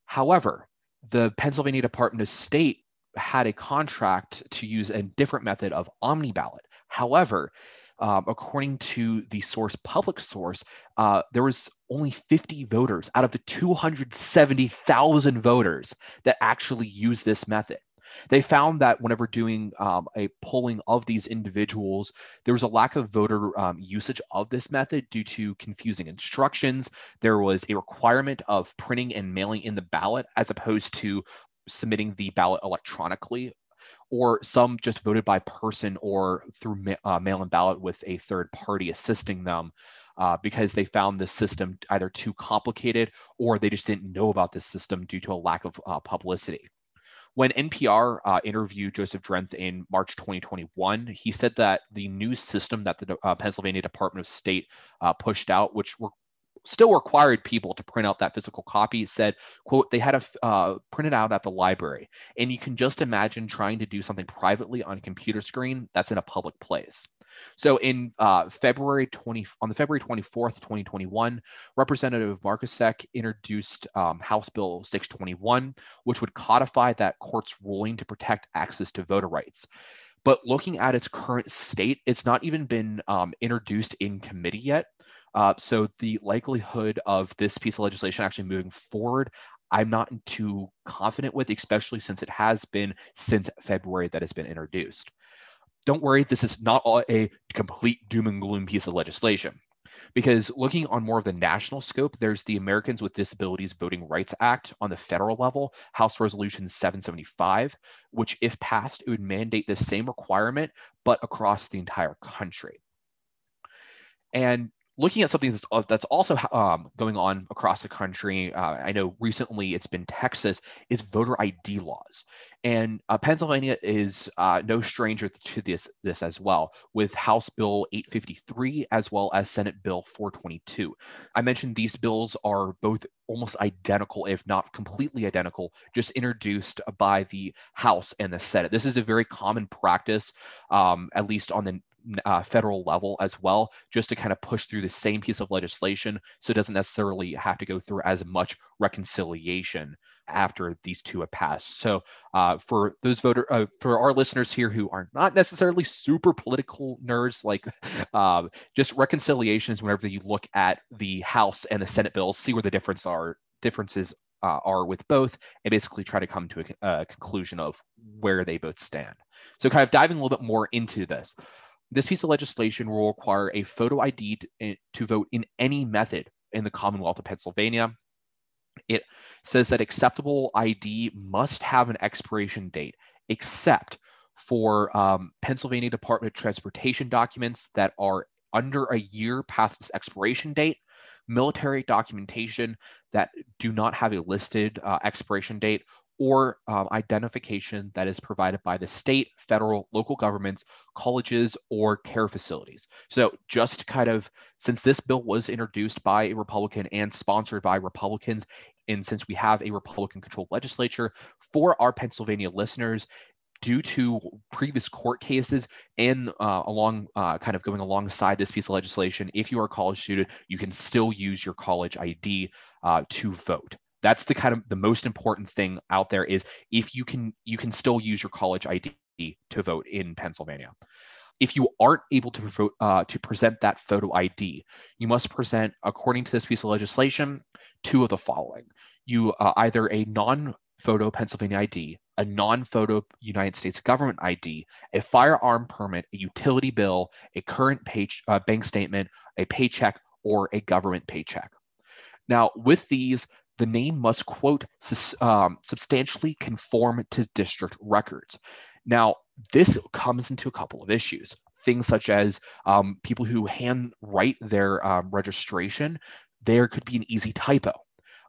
However, the Pennsylvania Department of State had a contract to use a different method of omni ballot. However, um, according to the source public source uh, there was only 50 voters out of the 270000 voters that actually used this method they found that whenever doing um, a polling of these individuals there was a lack of voter um, usage of this method due to confusing instructions there was a requirement of printing and mailing in the ballot as opposed to submitting the ballot electronically, or some just voted by person or through ma- uh, mail-in ballot with a third party assisting them uh, because they found the system either too complicated or they just didn't know about this system due to a lack of uh, publicity. When NPR uh, interviewed Joseph Drenth in March 2021, he said that the new system that the uh, Pennsylvania Department of State uh, pushed out, which were still required people to print out that physical copy. Said quote they had to uh, print it out at the library. And you can just imagine trying to do something privately on a computer screen that's in a public place. So in uh, february 20 on the february 24th 2021 representative markosek introduced um, house bill 621 which would codify that court's ruling to protect access to voter rights. But looking at its current state, it's not even been um, introduced in committee yet. Uh, so the likelihood of this piece of legislation actually moving forward, I'm not too confident with, especially since it has been since February that it's been introduced. Don't worry, this is not a complete doom and gloom piece of legislation. Because looking on more of the national scope, there's the Americans with Disabilities Voting Rights Act on the federal level, House Resolution 775, which, if passed, it would mandate the same requirement, but across the entire country. And looking at something that's, uh, that's also um, going on across the country, uh, I know recently it's been Texas, is voter ID laws. And uh, Pennsylvania is uh, no stranger to this, this as well, with House Bill 853 as well as Senate Bill 422. I mentioned these bills are both almost identical, if not completely identical, just introduced by the House and the Senate. This is a very common practice, um, at least on the uh, federal level as well, just to kind of push through the same piece of legislation so it doesn't necessarily have to go through as much reconciliation after these two have passed. So uh, for those voter, uh, for our listeners here who are not necessarily super political nerds, like uh, [LAUGHS] just reconciliations whenever you look at the House and the Senate bills, see where the difference are differences uh, are with both and basically try to come to a, a, conclusion of where they both stand. So, kind of diving a little bit more into this. This piece of legislation will require a photo ID to, eh, to vote in any method in the Commonwealth of Pennsylvania. It says that acceptable ID must have an expiration date, except for um, Pennsylvania Department of Transportation documents that are under a year past its expiration date, military documentation that do not have a listed uh, expiration date, or um, identification that is provided by the state, federal, local governments, colleges, or care facilities. So, just kind of since this bill was introduced by a Republican and sponsored by Republicans, and since we have a Republican controlled legislature, for our Pennsylvania listeners, due to previous court cases and uh, along uh, kind of going alongside this piece of legislation, if you are a college student, you can still use your college ID uh, to vote that's the kind of the most important thing out there is if you can you can still use your college id to vote in pennsylvania. If you aren't able to vote uh, to present that photo id you must present according to this piece of legislation two of the following. You uh, either a non photo pennsylvania id a non photo united states government id a firearm permit a utility bill a current page uh, bank statement a paycheck or a government paycheck. Now with these the name must, quote, um, substantially conform to district records. Now, this comes into a couple of issues. Things such as um, people who hand write their um, registration, there could be an easy typo.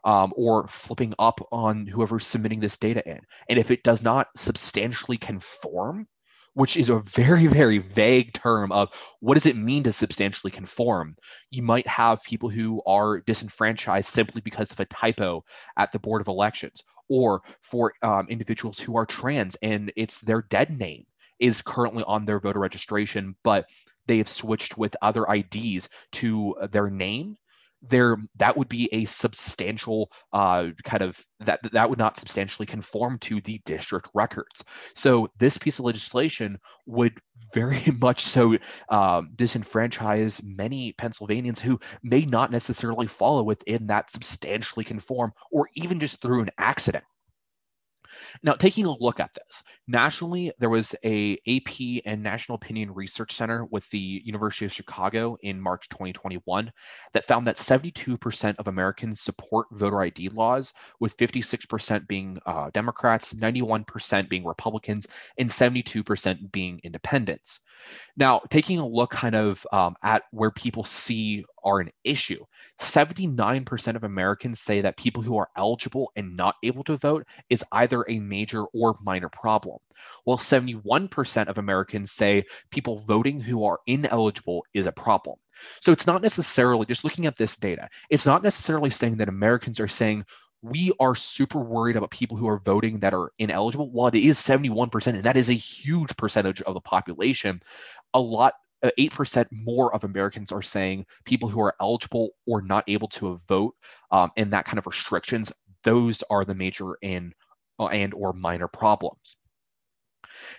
Um, or flipping up on whoever's submitting this data in. And if it does not substantially conform which is a very, very vague term of what does it mean to substantially conform? You might have people who are disenfranchised simply because of a typo at the Board of Elections, or for um, individuals who are trans and it's their dead name is currently on their voter registration, but they have switched with other IDs to their name there that would be a substantial uh, kind of that that would not substantially conform to the district records. So this piece of legislation would very [LAUGHS] much so um, disenfranchise many Pennsylvanians who may not necessarily follow within that substantially conform, or even just through an accident now, taking a look at this, nationally, there was a AP and National Opinion Research Center with the University of Chicago in March 2021 that found that 72% of Americans support voter ID laws, with 56% being uh, Democrats, 91% being Republicans, and 72% being independents. Now, taking a look kind of um, at where people see are an issue. 79% of Americans say that people who are eligible and not able to vote is either a major or minor problem, while 71% of Americans say people voting who are ineligible is a problem. So it's not necessarily just looking at this data, it's not necessarily saying that Americans are saying we are super worried about people who are voting that are ineligible. While it is 71%, and that is a huge percentage of the population, a lot 8% uh, more of Americans are saying people who are eligible or not able to vote um, and that kind of restrictions, those are the major and, uh, and or minor problems.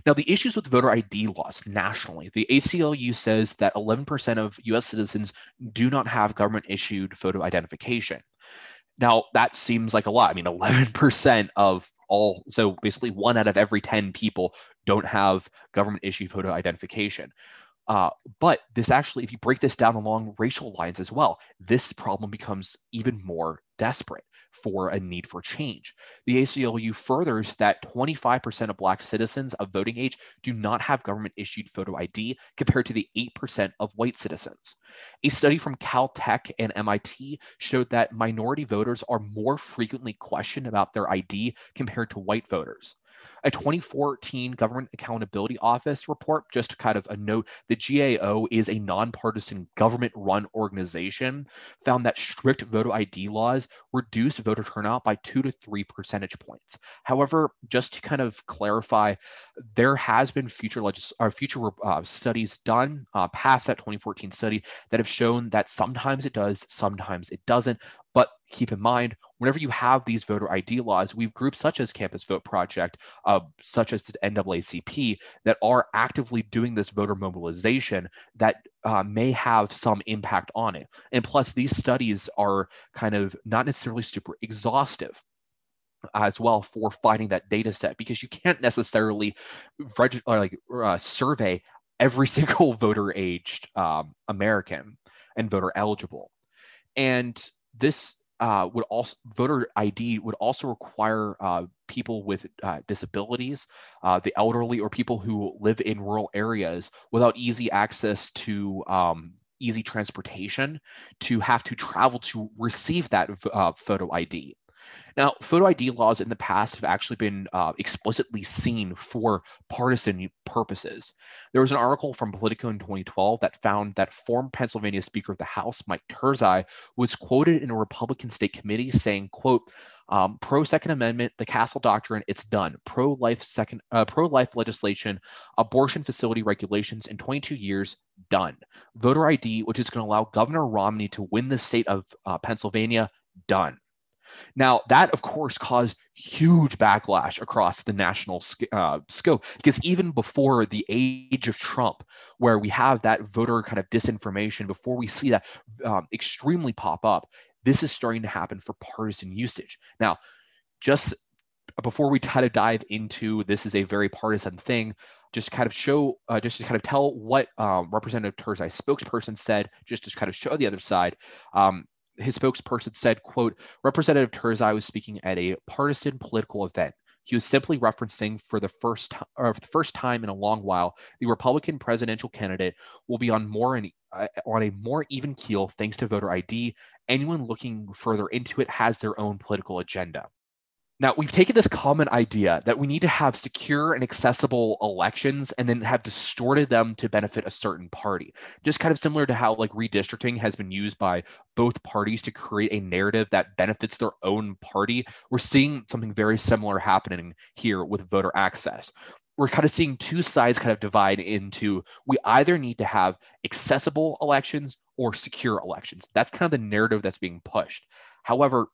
Now, the issues with voter ID laws nationally, the ACLU says that 11% of US citizens do not have government issued photo identification. Now, that seems like a lot. I mean, 11% of all, so basically one out of every 10 people don't have government issued photo identification. Uh, but this actually, if you break this down along racial lines as well, this problem becomes even more desperate for a need for change. The ACLU furthers that 25% of Black citizens of voting age do not have government issued photo ID compared to the 8% of white citizens. A study from Caltech and MIT showed that minority voters are more frequently questioned about their ID compared to white voters. A 2014 Government Accountability Office report, just kind of a note, the GAO is a nonpartisan government run organization, found that strict voter ID laws reduce voter turnout by two to three percentage points. However, just to kind of clarify, there has been future legis- or future uh, studies done uh, past that 2014 study that have shown that sometimes it does, sometimes it doesn't. But keep in mind, whenever you have these voter ID laws, we've groups such as Campus Vote Project, uh, such as the NAACP, that are actively doing this voter mobilization that uh, may have some impact on it. And plus, these studies are kind of not necessarily super exhaustive as well for finding that data set because you can't necessarily reg- like uh, survey every [LAUGHS] single voter aged um, American and voter eligible. And this uh, would also voter ID would also require uh, people with uh, disabilities, uh, the elderly, or people who live in rural areas without easy access to um, easy transportation to have to travel to receive that uh, photo ID. Now, photo ID laws in the past have actually been uh, explicitly seen for partisan purposes. There was an article from Politico in 2012 that found that former Pennsylvania Speaker of the House, Mike Turzai, was quoted in a Republican state committee saying, quote, um, pro Second Amendment, the Castle Doctrine, it's done. Pro life second, uh, pro life legislation, abortion facility regulations in 22 years, done. Voter ID, which is going to allow Governor Romney to win the state of uh, Pennsylvania, done. Now, that of course caused huge backlash across the national uh, scope because even before the age of Trump, where we have that voter kind of disinformation, before we see that um, extremely pop up, this is starting to happen for partisan usage. Now, just before we try to dive into this is a very partisan thing, just kind of show, uh, just to kind of tell what um, Representative Turzai's spokesperson said, just to kind of show the other side. Um, his spokesperson said, quote, Representative Turzai was speaking at a partisan political event. He was simply referencing for the first for the first time in a long while, the Republican presidential candidate will be on more uh, on a more even keel thanks to voter ID. Anyone looking further into it has their own political agenda. Now, we've taken this common idea that we need to have secure and accessible elections and then have distorted them to benefit a certain party. Just kind of similar to how like redistricting has been used by both parties to create a narrative that benefits their own party. We're seeing something very similar happening here with voter access. We're kind of seeing two sides kind of divide into we either need to have accessible elections or secure elections. That's kind of the narrative that's being pushed. However,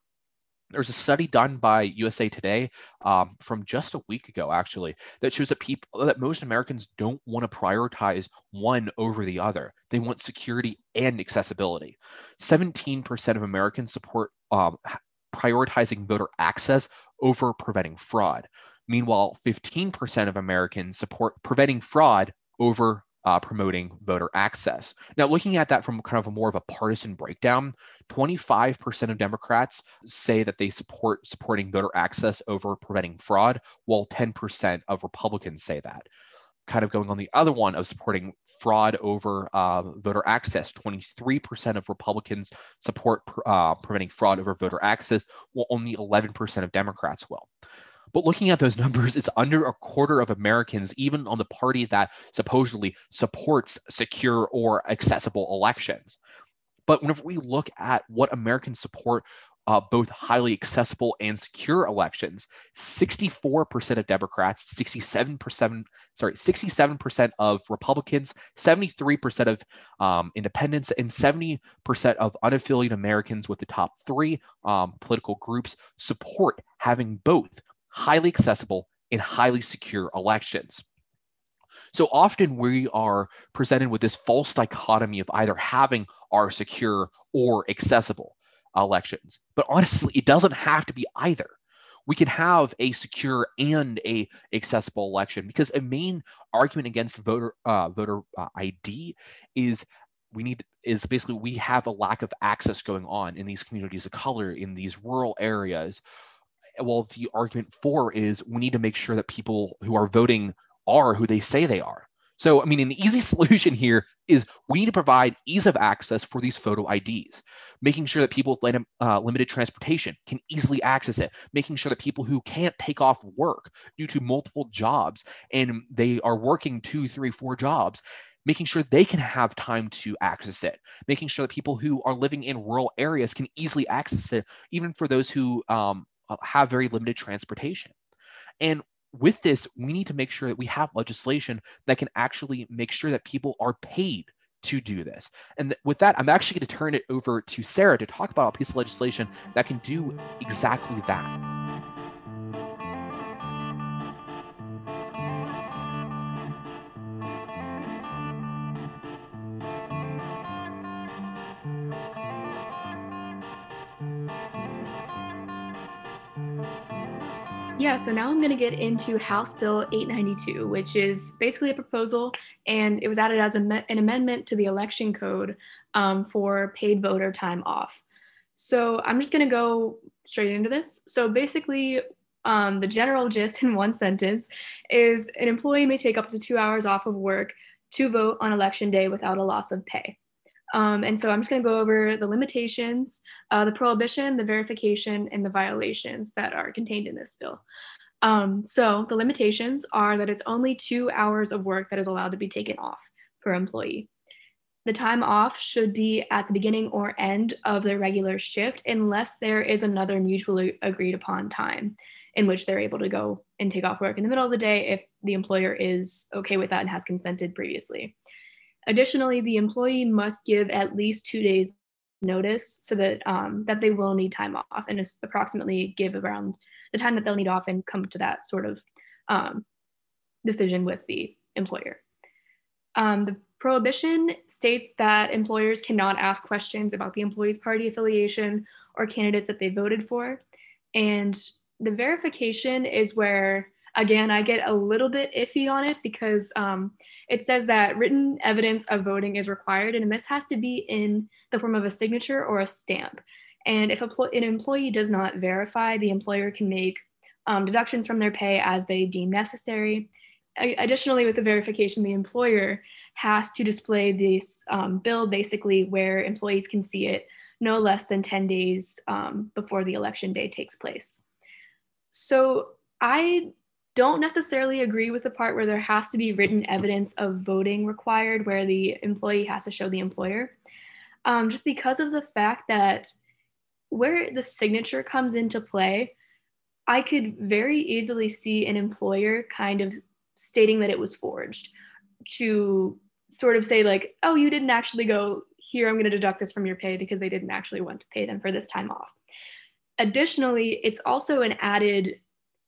there's a study done by USA Today um, from just a week ago, actually, that shows that people that most Americans don't want to prioritize one over the other. They want security and accessibility. 17% of Americans support um, prioritizing voter access over preventing fraud. Meanwhile, 15% of Americans support preventing fraud over uh, promoting voter access. Now, looking at that from kind of a more of a partisan breakdown, 25% of Democrats say that they support supporting voter access over preventing fraud, while 10% of Republicans say that. kind of going on the other one of supporting fraud over uh, voter access. 23% of Republicans support uh, preventing fraud over voter access, while only 11% of Democrats will. But looking at those [LAUGHS] numbers, it's under a quarter of Americans, even on the party that supposedly supports secure or accessible elections. But whenever we look at what Americans support uh, both highly accessible and secure elections. 64% of Democrats, 67%, sorry, 67% of Republicans, 73% of um, independents, and 70% of unaffiliated Americans with the top three um, political groups support having both highly accessible and highly secure elections. So often we are presented with this false dichotomy of either having our secure or accessible elections. But honestly, it doesn't have to be either. We can have a secure and a accessible election because a main argument against voter uh, voter uh, ID is we need is basically we have a lack of access going on in these communities of color in these rural areas. Well, the argument for is we need to make sure that people who are voting are who they say they are. So, I mean, an easy [LAUGHS] solution here is we need to provide ease of access for these photo IDs, making sure that people with uh, limited transportation can easily access it, making sure that people who can't take off work due to multiple jobs and they are working two, three, four jobs, making sure they can have time to access it, making sure that people who are living in rural areas can easily access it, even for those who um, Uh, have very limited transportation. And with this, we need to make sure that we have legislation that can actually make sure that people are paid to do this. And th- with that, I'm actually going to turn it over to Sarah to talk about a piece of legislation that can do exactly that. Yeah, so now I'm going to get into House Bill 892, which is basically a proposal, and it was added as an amendment to the election code um, for paid voter time off. So I'm just going to go straight into this. So basically, um, the general gist [LAUGHS] in one sentence is an employee may take up to two hours off of work to vote on election day without a loss of pay. Um, and so I'm just going to go over the limitations, uh, the prohibition, the verification, and the violations that are contained in this bill. Um, so the limitations are that it's only two hours of work that is allowed to be taken off per employee. The time off should be at the beginning or end of the regular shift unless there is another mutually agreed upon time in which they're able to go and take off work in the middle of the day if the employer is okay with that and has consented previously. Additionally, the employee must give at least two days notice so that um, that they will need time off and approximately give around the time that they'll need off and come to that sort of um, decision with the employer. Um, the prohibition states that employers cannot ask questions about the employee's party affiliation or candidates that they voted for. And the verification is where Again, I get a little bit iffy on it because um, it says that written evidence of voting is required, and this has to be in the form of a signature or a stamp. And if an employee does not verify, the employer can make um, deductions from their pay as they deem necessary. Additionally, with the verification, the employer has to display this um, bill basically where employees can see it no less than 10 days um, before the election day takes place. So I don't necessarily agree with the part where there has to be written evidence of voting required, where the employee has to show the employer, um, just because of the fact that where the signature comes into play, I could very easily see an employer kind of stating that it was forged to sort of say, like, oh, you didn't actually go here, I'm going to deduct this from your pay because they didn't actually want to pay them for this time off. Additionally, it's also an added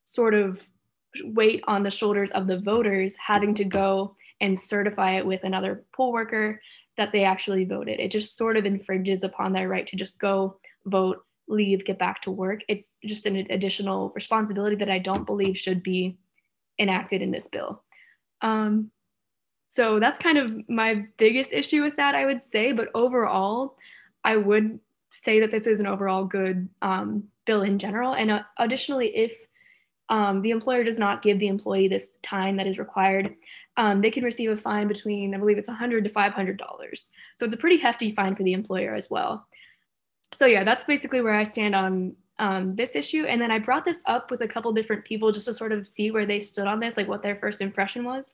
sort of weight on the shoulders of the voters having to go and certify it with another poll worker that they actually voted. It just sort of infringes upon their right to just go vote, leave, get back to work. It's just an additional responsibility that I don't believe should be enacted in this bill. Um, so that's kind of my biggest issue with that, I would say. But overall, I would say that this is an overall good um, bill in general. And uh, additionally, if um, the employer does not give the employee this time that is required, um, they can receive a fine between, I believe it's 100 to $500. So it's a pretty hefty fine for the employer as well. So yeah, that's basically where I stand on um, this issue. And then I brought this up with a couple different people just to sort of see where they stood on this, like what their first impression was.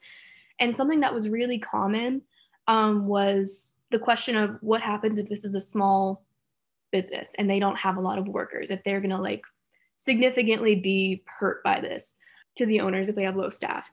And something that was really common um, was the question of what happens if this is a small business and they don't have a lot of workers, if they're going to like significantly be hurt by this to the owners if they have low staff.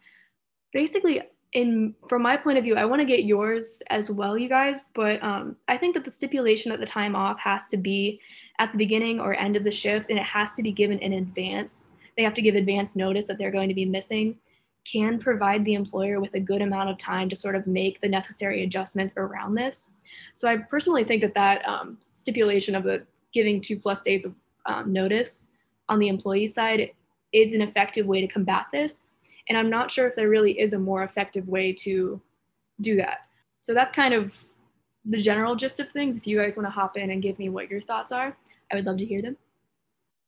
Basically, in from my point of view, I want to get yours as well, you guys. But um, I think that the stipulation that the time off has to be at the beginning or end of the shift, and it has to be given in advance. They have to give advance notice that they're going to be missing. Can provide the employer with a good amount of time to sort of make the necessary adjustments around this. So I personally think that that um, stipulation of the giving two plus days of um, notice on the employee side is an effective way to combat this. And I'm not sure if there really is a more effective way to do that. So that's kind of the general gist of things. If you guys want to hop in and give me what your thoughts are, I would love to hear them.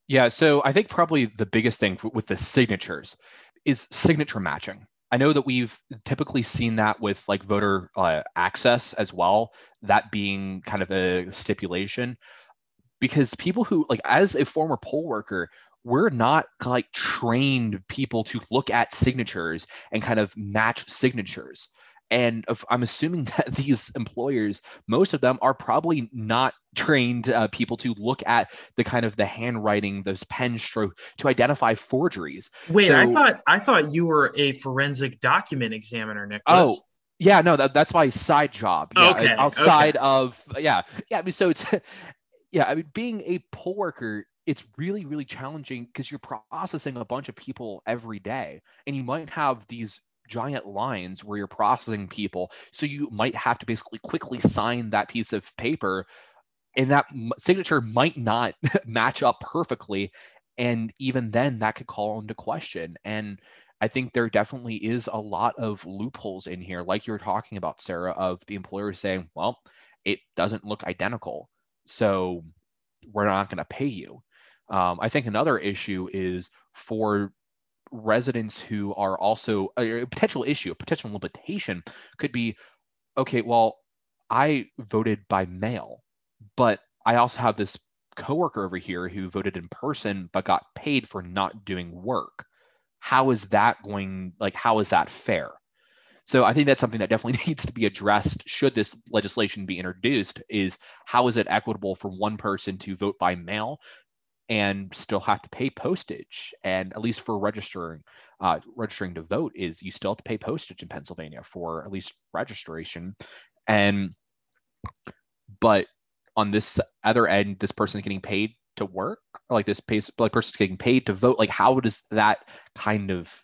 Yeah, so I think probably the biggest thing with the signatures is signature matching. I know that we've typically seen that with like voter uh, access as well, that being kind of a stipulation because people who like as a former poll worker we're not like trained people to look at signatures and kind of match signatures. And if, i'm assuming [LAUGHS] that these employers most of them are probably not trained uh, people to look at the kind of the handwriting those pen stroke to identify forgeries. Wait so, i thought i thought you were a forensic document examiner nicholas. Oh yeah no that, that's my side job. Yeah, okay outside okay. of yeah yeah i mean so it's [LAUGHS] yeah, I mean, being a poll worker, it's really, really challenging because you're processing a bunch of people every day, and you might have these giant lines where you're processing people. So you might have to basically quickly sign that piece of paper, and that signature might not [LAUGHS] match up perfectly. And even then, that could call into question. And I think there definitely is a lot of loopholes in here, like you were talking about, Sarah, of the employer saying, well, it doesn't look identical so we're not going to pay you. Um, I think another issue is for residents who are also a potential issue, a potential limitation could be okay, well, I voted by mail, but I also have this coworker over here who voted in person but got paid for not doing work. How is that going? Like, how is that fair? So I think that's something that definitely [LAUGHS] needs to be addressed should this legislation be introduced is how is it equitable for one person to vote by mail and still have to pay postage? And at least for registering uh, registering to vote is you still have to pay postage in pennsylvania for at least registration. And but on this other end this person is getting paid to work or like this pays like person's getting paid to vote like how does that kind of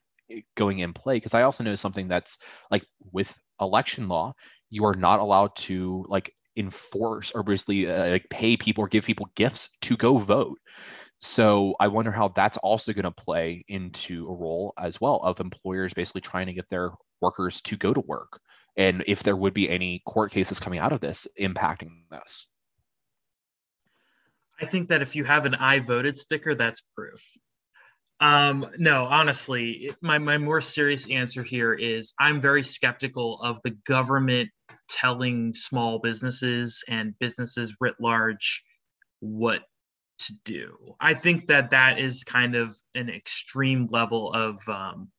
going in play because i also know something that's like with election law you are not allowed to like enforce or basically uh, like pay people or give people gifts to go vote. So i wonder how that's also going to play into a role as well of employers basically trying to get their workers to go to work and if there would be any court cases coming out of this impacting this. I think that if you have an i voted sticker that's proof um, no, honestly, my, my more serious answer here is I'm very skeptical of the government telling small businesses and businesses writ large what to do. I think that that is kind of an extreme level of um,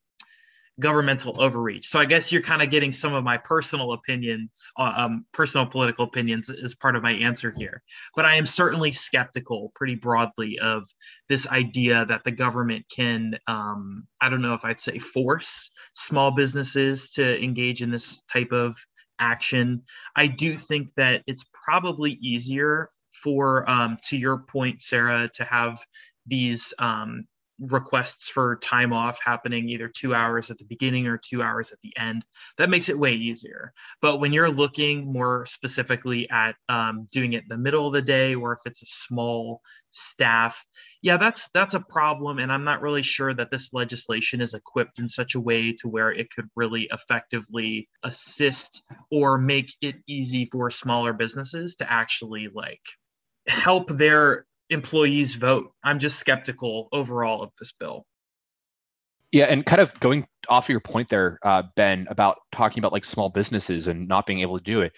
governmental overreach. So I guess you're kind of getting some of my personal opinions, uh, um, personal political opinions, as part of my answer here. But I am certainly skeptical, pretty broadly, of this idea that the government can, um, I don't know if I'd say force small businesses to engage in this type of action. I do think that it's probably easier for, um, to your point, Sarah, to have these um, requests for time off happening either two hours at the beginning or two hours at the end that makes it way easier. But when you're looking more specifically at um, doing it the middle of the day or if it's a small staff yeah that's that's a problem and i'm not really sure that this legislation is equipped in such a way to where it could really effectively assist or make it easy for smaller businesses to actually like help their employees vote. I'm just skeptical overall of this bill. Yeah, and kind of going off of your point there, uh, Ben, about talking about like small businesses and not being able to do it.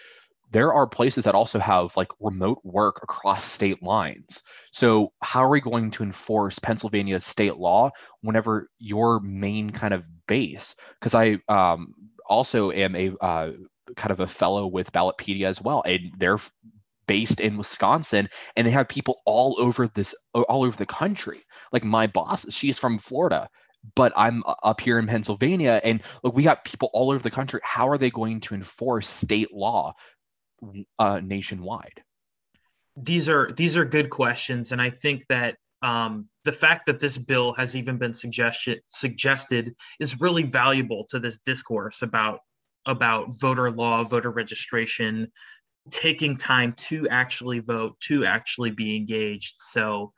There are places that also have like remote work across state lines. So, how are we going to enforce Pennsylvania state law whenever your main kind of base? Because I um, also am a uh, kind of a fellow with Ballotpedia as well, and they're based in Wisconsin and they have people all over this all over the country. Like my boss, she's from Florida but I'm up here in Pennsylvania and look, we got people all over the country. How are they going to enforce state law uh, nationwide? These are these are good questions, and I think that um, the fact that this bill has even been suggested suggested is really valuable to this discourse about about voter law, voter registration, taking time to actually vote, to actually be engaged. So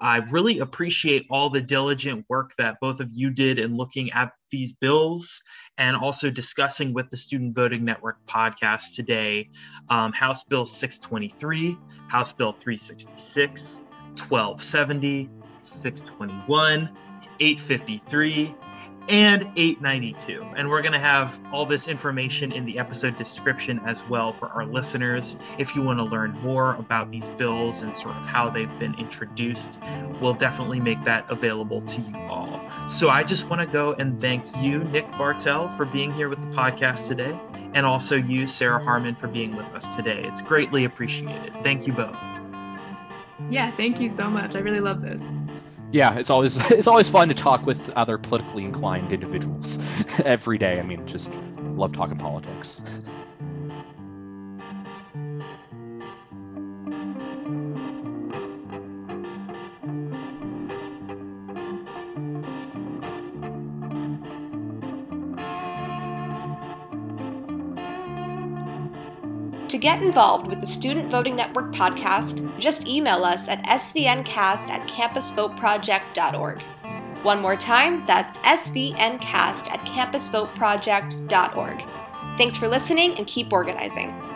I really appreciate all the diligent work that both of you did in looking at these bills and also discussing with the Student Voting Network podcast today um, House Bill 623, House Bill 366, 1270, 621, 853, and 892. And we're going to have all this information in the episode description as well for our listeners. If you want to learn more about these bills and sort of how they've been introduced, we'll definitely make that available to you all. So I just want to go and thank you, Nick Bartel, for being here with the podcast today, and also you, Sarah Harmon, for being with us today. It's greatly appreciated. Thank you both. Yeah, thank you so much. I really love this yeah, it's always [LAUGHS] it's always fun to talk with other politically inclined individuals [LAUGHS] every day. I mean, just love talking politics. [LAUGHS] To get involved with the Student Voting Network podcast, just email us at svncast at campusvoteproject.org. One more time, that's svncast at campusvoteproject.org. Thanks for listening and keep organizing.